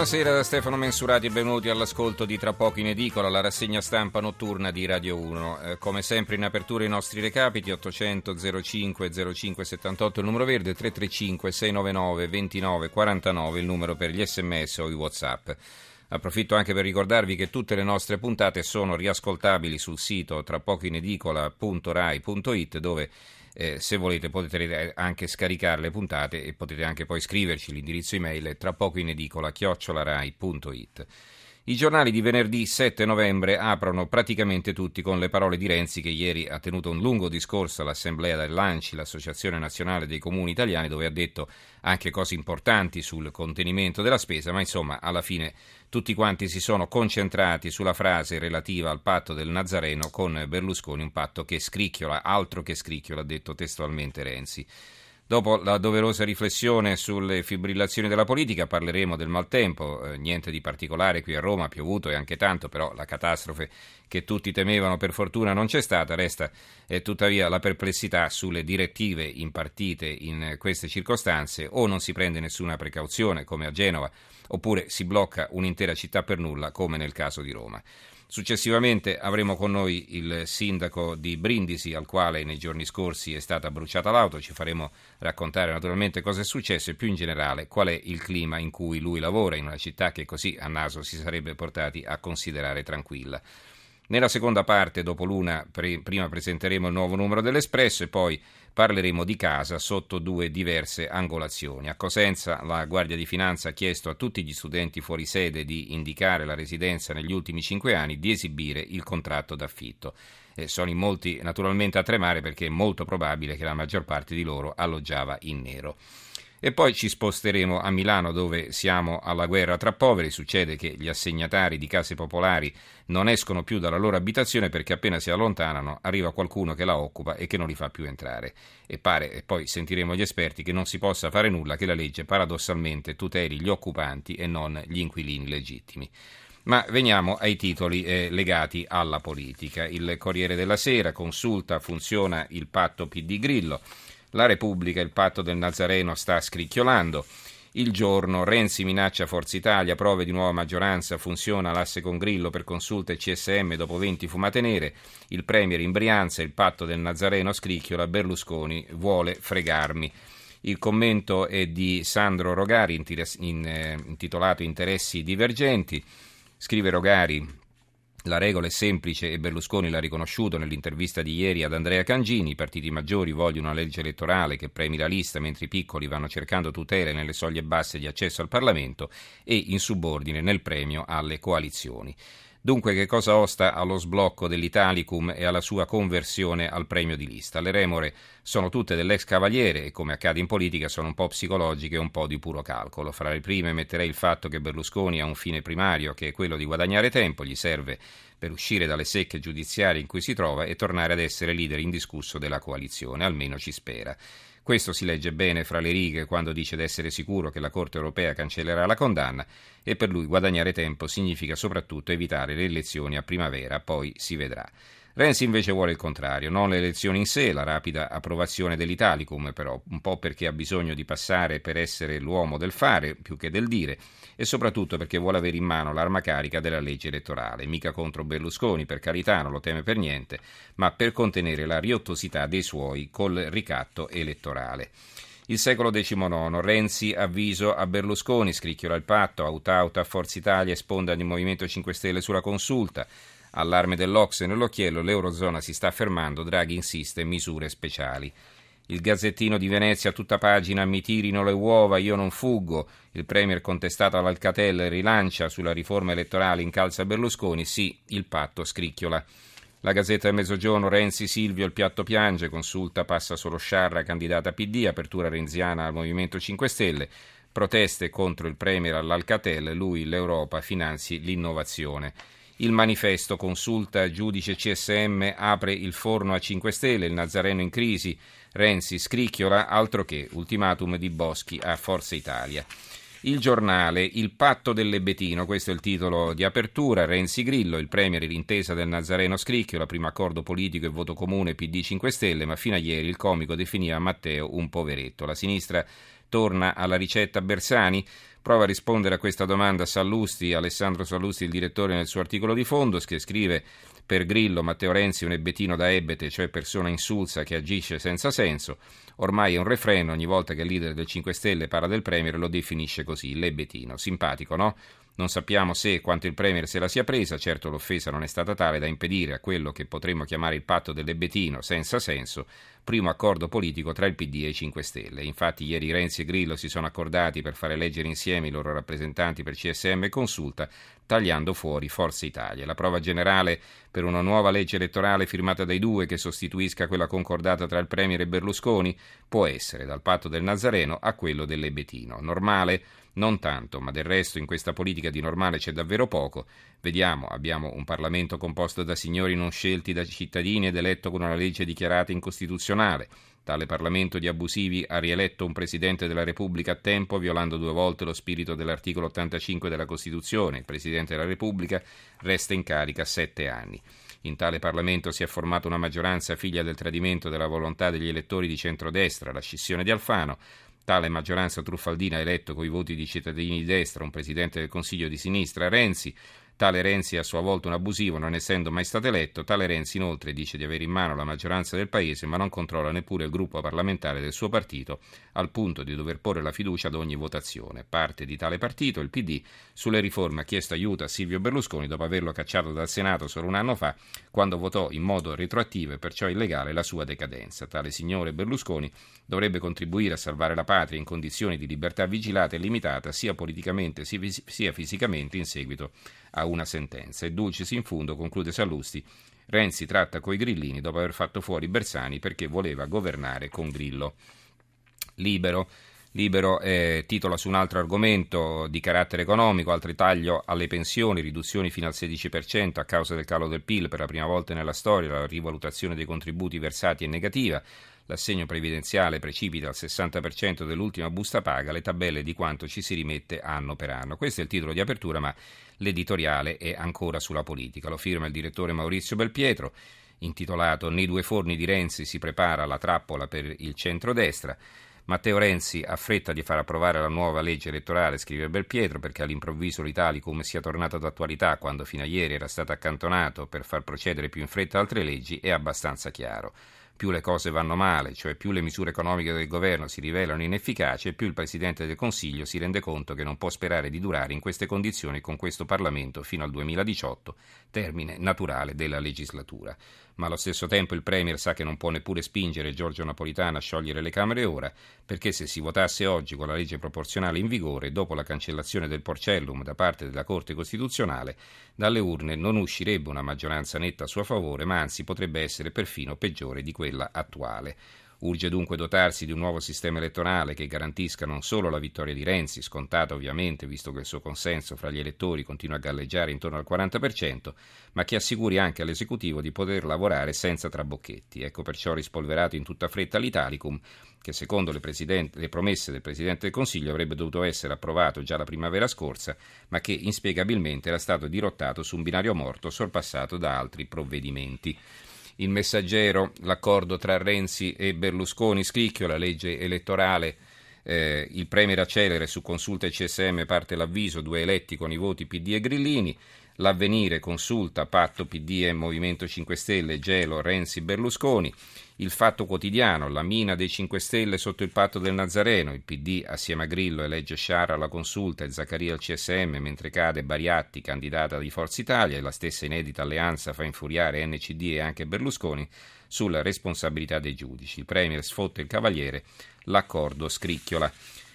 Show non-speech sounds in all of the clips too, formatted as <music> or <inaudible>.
Buonasera da Stefano Mensurati e benvenuti all'ascolto di Tra poco in edicola, la rassegna stampa notturna di Radio 1. Eh, come sempre in apertura i nostri recapiti 800 05 05 78 il numero verde, 335 699 29 49 il numero per gli sms o i whatsapp. Approfitto anche per ricordarvi che tutte le nostre puntate sono riascoltabili sul sito trapocoinedicola.rai.it dove eh, se volete potete anche scaricare le puntate e potete anche poi scriverci l'indirizzo email tra poco in edicola chiocciolarai.it. I giornali di venerdì 7 novembre aprono praticamente tutti con le parole di Renzi che ieri ha tenuto un lungo discorso all'Assemblea dell'ANCI, l'Associazione Nazionale dei Comuni Italiani, dove ha detto anche cose importanti sul contenimento della spesa, ma insomma alla fine tutti quanti si sono concentrati sulla frase relativa al patto del Nazareno con Berlusconi, un patto che scricchiola, altro che scricchiola, ha detto testualmente Renzi. Dopo la doverosa riflessione sulle fibrillazioni della politica parleremo del maltempo, eh, niente di particolare qui a Roma, piovuto e anche tanto, però la catastrofe che tutti temevano per fortuna non c'è stata, resta eh, tuttavia la perplessità sulle direttive impartite in queste circostanze. O non si prende nessuna precauzione come a Genova oppure si blocca un'intera città per nulla come nel caso di Roma. Successivamente avremo con noi il sindaco di Brindisi, al quale nei giorni scorsi è stata bruciata l'auto. Ci faremo raccontare naturalmente cosa è successo e più in generale qual è il clima in cui lui lavora in una città che così a naso si sarebbe portati a considerare tranquilla. Nella seconda parte, dopo l'una, pre- prima presenteremo il nuovo numero dell'Espresso e poi parleremo di casa sotto due diverse angolazioni. A Cosenza la Guardia di Finanza ha chiesto a tutti gli studenti fuori sede di indicare la residenza negli ultimi cinque anni, di esibire il contratto d'affitto. E sono in molti naturalmente a tremare perché è molto probabile che la maggior parte di loro alloggiava in nero. E poi ci sposteremo a Milano dove siamo alla guerra tra poveri. Succede che gli assegnatari di case popolari non escono più dalla loro abitazione perché appena si allontanano arriva qualcuno che la occupa e che non li fa più entrare. E pare, e poi sentiremo gli esperti, che non si possa fare nulla, che la legge paradossalmente tuteli gli occupanti e non gli inquilini legittimi. Ma veniamo ai titoli eh, legati alla politica. Il Corriere della Sera consulta, funziona il patto PD Grillo. La Repubblica, il patto del Nazareno sta scricchiolando. Il giorno Renzi minaccia Forza Italia, prove di nuova maggioranza, funziona l'asse con Grillo per consulte CSM dopo 20 fumate nere, il Premier in Brianza, il patto del Nazareno scricchiola, Berlusconi vuole fregarmi. Il commento è di Sandro Rogari eh, intitolato Interessi divergenti. Scrive Rogari, la regola è semplice e Berlusconi l'ha riconosciuto nell'intervista di ieri ad Andrea Cangini. I partiti maggiori vogliono una legge elettorale che premi la lista, mentre i piccoli vanno cercando tutele nelle soglie basse di accesso al Parlamento e in subordine nel premio alle coalizioni. Dunque, che cosa osta allo sblocco dell'Italicum e alla sua conversione al premio di lista? Le remore sono tutte dell'ex cavaliere e, come accade in politica, sono un po' psicologiche e un po' di puro calcolo. Fra le prime metterei il fatto che Berlusconi ha un fine primario, che è quello di guadagnare tempo, gli serve per uscire dalle secche giudiziarie in cui si trova e tornare ad essere leader indiscusso della coalizione, almeno ci spera. Questo si legge bene fra le righe quando dice d'essere sicuro che la Corte europea cancellerà la condanna e per lui guadagnare tempo significa soprattutto evitare le elezioni a primavera, poi si vedrà. Renzi invece vuole il contrario, non le elezioni in sé, la rapida approvazione dell'Italicum però, un po' perché ha bisogno di passare per essere l'uomo del fare più che del dire e soprattutto perché vuole avere in mano l'arma carica della legge elettorale, mica contro Berlusconi, per carità, non lo teme per niente, ma per contenere la riottosità dei suoi col ricatto elettorale. Il secolo XIX, Renzi avviso a Berlusconi, scricchiola il patto, autauta a Forza Italia e sponda di Movimento 5 Stelle sulla consulta. Allarme dell'Ox nell'occhiello, l'Eurozona si sta fermando, Draghi insiste, misure speciali. Il Gazzettino di Venezia, tutta pagina, mi tirino le uova, io non fuggo. Il Premier contestato all'Alcatel rilancia sulla riforma elettorale in calza Berlusconi, sì, il patto scricchiola. La Gazzetta del Mezzogiorno, Renzi, Silvio, il piatto piange, consulta passa solo Sciarra, candidata PD, apertura renziana al Movimento 5 Stelle, proteste contro il Premier all'Alcatel, lui l'Europa finanzi l'innovazione. Il manifesto consulta giudice CSM, apre il forno a 5 Stelle, il Nazareno in crisi, Renzi scricchiola, altro che ultimatum di Boschi a Forza Italia. Il giornale, il patto del Lebetino, questo è il titolo di apertura, Renzi Grillo, il premier l'intesa del Nazareno Scricchio, la prima accordo politico e voto comune PD 5 Stelle, ma fino a ieri il comico definiva Matteo un poveretto. La sinistra torna alla ricetta Bersani, prova a rispondere a questa domanda Sallusti, Alessandro Sallusti, il direttore nel suo articolo di fondo, che scrive per Grillo Matteo Renzi un ebbetino da ebete, cioè persona insulsa che agisce senza senso. Ormai è un refreno, ogni volta che il leader del 5 Stelle parla del Premier lo definisce così, l'ebetino. Simpatico, no? Non sappiamo se e quanto il Premier se la sia presa, certo l'offesa non è stata tale da impedire a quello che potremmo chiamare il patto dell'ebetino, senza senso, primo accordo politico tra il PD e i 5 Stelle. Infatti ieri Renzi e Grillo si sono accordati per fare eleggere insieme i loro rappresentanti per CSM e consulta, tagliando fuori Forza Italia. La prova generale per una nuova legge elettorale firmata dai due che sostituisca quella concordata tra il Premier e Berlusconi può essere dal patto del Nazareno a quello dell'Ebetino. Normale? Non tanto, ma del resto in questa politica di normale c'è davvero poco. Vediamo, abbiamo un Parlamento composto da signori non scelti da cittadini ed eletto con una legge dichiarata incostituzionale. Tale Parlamento di abusivi ha rieletto un Presidente della Repubblica a tempo, violando due volte lo spirito dell'articolo 85 della Costituzione. Il Presidente della Repubblica resta in carica sette anni. In tale Parlamento si è formata una maggioranza figlia del tradimento della volontà degli elettori di centrodestra, la scissione di Alfano. Tale maggioranza truffaldina ha eletto coi voti di cittadini di destra un Presidente del Consiglio di sinistra, Renzi, Tale Renzi è a sua volta un abusivo, non essendo mai stato eletto. Tale Renzi inoltre dice di avere in mano la maggioranza del paese, ma non controlla neppure il gruppo parlamentare del suo partito, al punto di dover porre la fiducia ad ogni votazione. Parte di tale partito, il PD, sulle riforme ha chiesto aiuto a Silvio Berlusconi dopo averlo cacciato dal Senato solo un anno fa, quando votò in modo retroattivo e perciò illegale la sua decadenza. Tale signore Berlusconi dovrebbe contribuire a salvare la patria in condizioni di libertà vigilata e limitata sia politicamente sia fisicamente in seguito a una sentenza. E dulcis in fundo, conclude Sallusti, Renzi tratta coi grillini dopo aver fatto fuori Bersani perché voleva governare con Grillo. Libero. Libero eh, titola su un altro argomento di carattere economico, altri taglio alle pensioni, riduzioni fino al 16% a causa del calo del PIL per la prima volta nella storia, la rivalutazione dei contributi versati è negativa, l'assegno previdenziale precipita al 60% dell'ultima busta paga, le tabelle di quanto ci si rimette anno per anno. Questo è il titolo di apertura, ma l'editoriale è ancora sulla politica. Lo firma il direttore Maurizio Belpietro, intitolato Nei due forni di Renzi si prepara la trappola per il centrodestra. Matteo Renzi ha fretta di far approvare la nuova legge elettorale, scrive Belpietro, perché all'improvviso l'Italicum sia tornato d'attualità quando fino a ieri era stato accantonato per far procedere più in fretta altre leggi, è abbastanza chiaro più le cose vanno male, cioè più le misure economiche del governo si rivelano inefficaci, più il Presidente del Consiglio si rende conto che non può sperare di durare in queste condizioni con questo Parlamento fino al 2018, termine naturale della legislatura. Ma allo stesso tempo il Premier sa che non può neppure spingere Giorgio Napolitano a sciogliere le Camere ora, perché se si votasse oggi con la legge proporzionale in vigore, dopo la cancellazione del Porcellum da parte della Corte Costituzionale, dalle urne non uscirebbe una maggioranza netta a suo favore, ma anzi potrebbe essere perfino peggiore di quella attuale. Urge dunque dotarsi di un nuovo sistema elettorale che garantisca non solo la vittoria di Renzi, scontata ovviamente visto che il suo consenso fra gli elettori continua a galleggiare intorno al 40%, ma che assicuri anche all'esecutivo di poter lavorare senza trabocchetti. Ecco perciò rispolverato in tutta fretta l'Italicum, che secondo le, le, promesse del Presidente del Consiglio avrebbe dovuto essere approvato già la primavera scorsa, ma che inspiegabilmente era stato dirottato su un binario morto sorpassato da altri provvedimenti. Il messaggero, l'accordo tra Renzi e Berlusconi, scricchio, la legge elettorale, eh, il Premier accelere su consulta e CSM parte l'avviso, due eletti con i voti PD e Grillini, l'avvenire consulta patto PD e Movimento 5 Stelle, Gelo, Renzi, Berlusconi, il Fatto Quotidiano, la mina dei 5 Stelle sotto il patto del Nazareno, il PD assieme a Grillo elegge Sciara alla consulta e Zaccaria al CSM mentre cade Bariatti, candidata di Forza Italia e la stessa inedita alleanza fa infuriare NCD e anche Berlusconi sulla responsabilità dei giudici. Il Premier sfotta il Cavaliere, l'accordo scricchiola.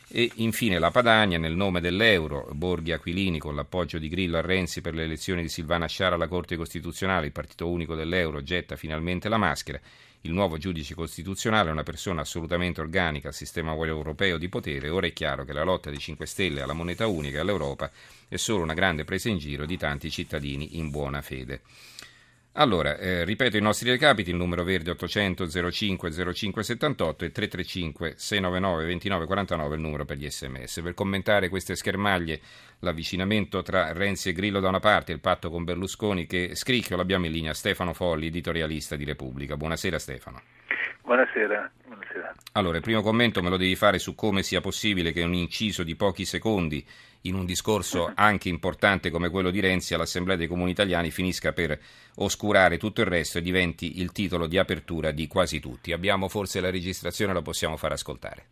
E infine la Padania, nel nome dell'euro, Borghi Aquilini con l'appoggio di Grillo a Renzi per le elezioni di Silvana Sciara alla Corte Costituzionale, il partito unico dell'euro getta finalmente la maschera. Il nuovo giudice costituzionale è una persona assolutamente organica al sistema europeo di potere. Ora è chiaro che la lotta dei 5 Stelle alla moneta unica e all'Europa è solo una grande presa in giro di tanti cittadini in buona fede. Allora, eh, ripeto i nostri recapiti, il numero verde 800 05 05 78 e 335 699 29 49 il numero per gli sms. Per commentare queste schermaglie, l'avvicinamento tra Renzi e Grillo da una parte e il patto con Berlusconi che scricchio l'abbiamo in linea Stefano Folli, editorialista di Repubblica. Buonasera Stefano. Buonasera. Buonasera. Allora, il primo commento me lo devi fare su come sia possibile che un inciso di pochi secondi in un discorso anche importante come quello di Renzi all'Assemblea dei Comuni Italiani finisca per oscurare tutto il resto e diventi il titolo di apertura di quasi tutti. Abbiamo forse la registrazione, la possiamo far ascoltare.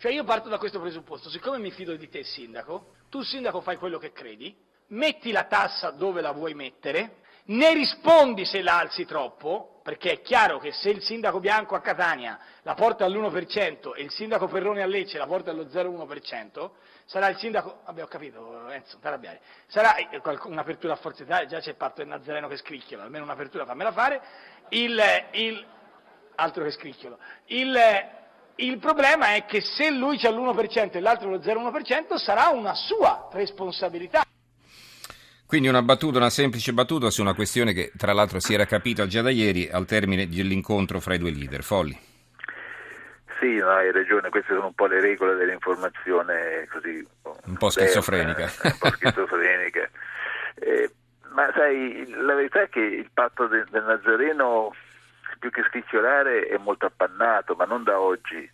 Cioè io parto da questo presupposto, siccome mi fido di te sindaco, tu sindaco fai quello che credi, metti la tassa dove la vuoi mettere, ne rispondi se la alzi troppo, perché è chiaro che se il sindaco Bianco a Catania la porta all'1% e il sindaco Perrone a Lecce la porta allo 0,1%, sarà il sindaco, vabbè ho capito Enzo, non arrabbiare, sarà un'apertura a Forza Italia, già c'è il patto del Nazareno che scricchiola, almeno un'apertura fammela fare, il, il altro che scricchiola, il, il problema è che se lui c'ha l'1% e l'altro lo 0,1% sarà una sua responsabilità. Quindi una battuta, una semplice battuta su una questione che tra l'altro si era capita già da ieri al termine dell'incontro fra i due leader. Folli. Sì, no, hai ragione, queste sono un po' le regole dell'informazione così... Un po' schizofrenica. un po' schizofrenica. <laughs> Eh, ma sai, la verità è che il patto del, del Nazareno, più che scricchiolare, è molto appannato, ma non da oggi.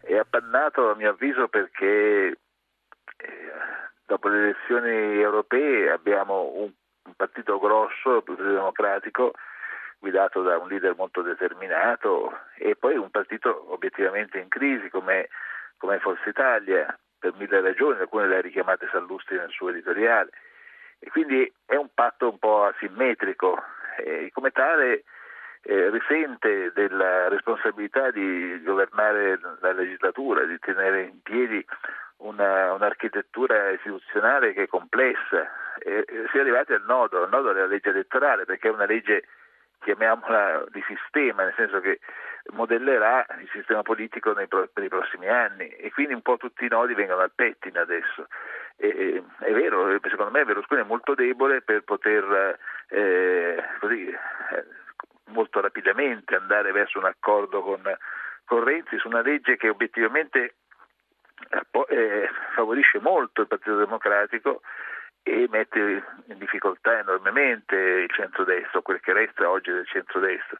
È appannato a mio avviso perché... Eh, dopo le elezioni europee abbiamo un, un partito grosso, il Partito Democratico, guidato da un leader molto determinato e poi un partito obiettivamente in crisi come, come Forza Italia, per mille ragioni, alcune le ha richiamate Sallustri nel suo editoriale. E quindi è un patto un po' asimmetrico e come tale eh, risente della responsabilità di governare la legislatura, di tenere in piedi una, un'architettura istituzionale che è complessa. E, e si è arrivati al nodo, al nodo della legge elettorale, perché è una legge, chiamiamola di sistema, nel senso che modellerà il sistema politico nei, per i prossimi anni e quindi un po' tutti i nodi vengono al pettine adesso. E, è vero, secondo me Berlusconi è molto debole per poter eh, così, eh, molto rapidamente andare verso un accordo con, con Renzi su una legge che obiettivamente eh, favorisce molto il Partito Democratico e mette in difficoltà enormemente il centrodestra, quel che resta oggi del centrodestra.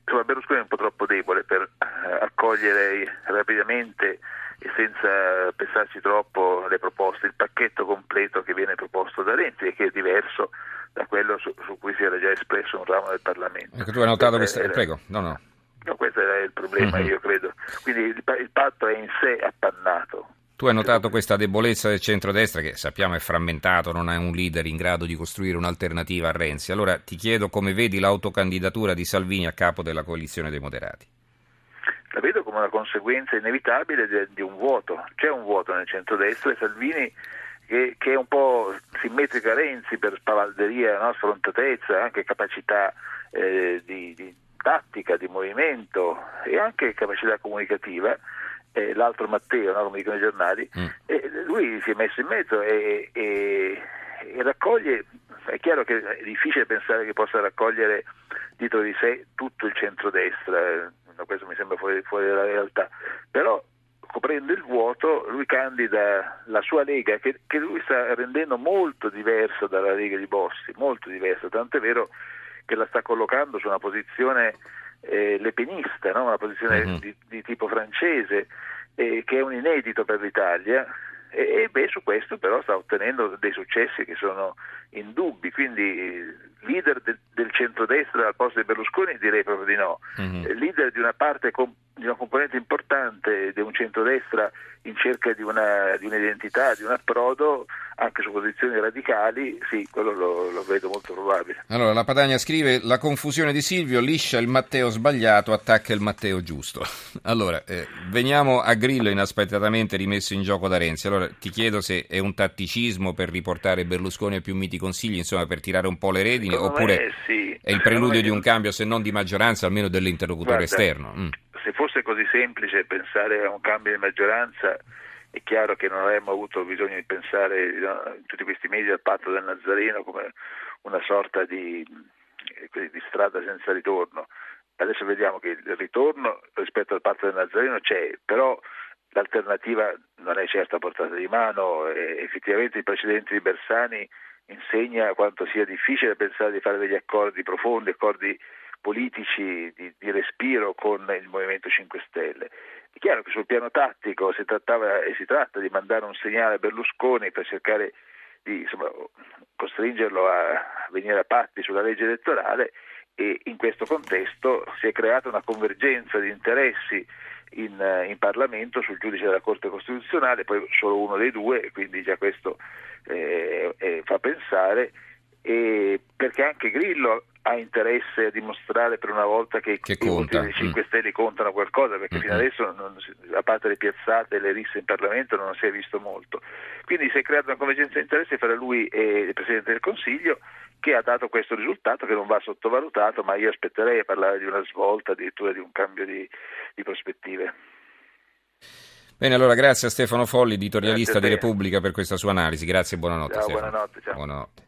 Insomma, Berlusconi è un po' troppo debole per eh, accogliere rapidamente e senza pensarci troppo le proposte, il pacchetto completo che viene proposto da Renzi e che è diverso da quello su, su cui si era già espresso un ramo del Parlamento. Ecco, tu hai notato questa... Era... Prego, no, no. No, questo era il problema, uh-huh. io credo. Quindi il, il patto è in sé appannato. Tu hai notato questa debolezza del centrodestra che sappiamo è frammentato, non ha un leader in grado di costruire un'alternativa a Renzi. Allora ti chiedo come vedi l'autocandidatura di Salvini a capo della coalizione dei moderati. La vedo come una conseguenza inevitabile di, di un vuoto. C'è un vuoto nel centrodestra e Salvini che, che, è un po' simmetrica a Renzi per spavalderia, no? sfrontatezza, anche capacità eh, di, di tattica, di movimento e anche capacità comunicativa, eh, l'altro Matteo, no, come dicono i giornali, mm. e lui si è messo in mezzo e, e, e, raccoglie, è chiaro che è difficile pensare che possa raccogliere dietro di sé tutto il centrodestra, no, questo mi sembra fuori, fuori dalla realtà, però coprendo il vuoto lui candida la sua Lega che, che lui sta rendendo molto diversa dalla Lega di Bossi, molto diversa, tanto è vero che la sta collocando su una posizione eh, lepenista, no? una posizione mm-hmm. di, di, tipo francese, eh, che è un inedito per l'Italia. E, e beh, su questo però sta ottenendo dei successi che sono indubbi, quindi leader de, del centrodestra al posto di Berlusconi direi proprio di no, mm-hmm. leader di una parte com- di una componente importante di un centrodestra in cerca di, una, di un'identità, di un approdo anche su posizioni radicali, sì, quello lo, lo, vedo molto probabile. Allora, la Padania scrive: La confusione di Silvio liscia il Matteo sbagliato, attacca il Matteo giusto. <laughs> Allora, eh, veniamo a Grillo inaspettatamente rimesso in gioco da Renzi. Allora, ti chiedo se è un tatticismo per riportare Berlusconi ai più miti consigli, insomma, per tirare un po' le redini, Secondo oppure sì. è il preludio di un cambio, se non di maggioranza, almeno dell'interlocutore Guarda, esterno. Mm. Se fosse così semplice pensare a un cambio di maggioranza è chiaro che non avremmo avuto bisogno di pensare in tutti questi mesi al patto del Nazareno come una sorta di di strada senza ritorno. Adesso vediamo che il ritorno rispetto al patto del Nazareno c'è, però l'alternativa non è certo a portata di mano. Effettivamente il precedente di Bersani insegna quanto sia difficile pensare di fare degli accordi profondi, accordi politici di, di, respiro con il Movimento 5 Stelle. È chiaro che sul piano tattico si trattava e si tratta di mandare un segnale a Berlusconi per cercare di insomma, costringerlo a venire a patti sulla legge elettorale e in questo contesto si è creata una convergenza di interessi in, in, Parlamento sul giudice della Corte Costituzionale, poi solo uno dei due, quindi già questo eh, eh, fa pensare, perché anche Grillo ha interesse a dimostrare per una volta che, che i voti dei 5 mm. Stelle contano qualcosa, perché mm-hmm. fino adesso, non, a parte le piazzate e le risse in Parlamento, non si è visto molto. Quindi si è creata una convergenza di interesse fra lui e il Presidente del Consiglio che ha dato questo risultato che non va sottovalutato, ma io aspetterei a parlare di una svolta, addirittura di un cambio di, di prospettive. Bene, allora grazie a Stefano Folli, editorialista di Repubblica, per questa sua analisi. Grazie e buonanotte. Ciao, Stefano. buonanotte, ciao. buonanotte.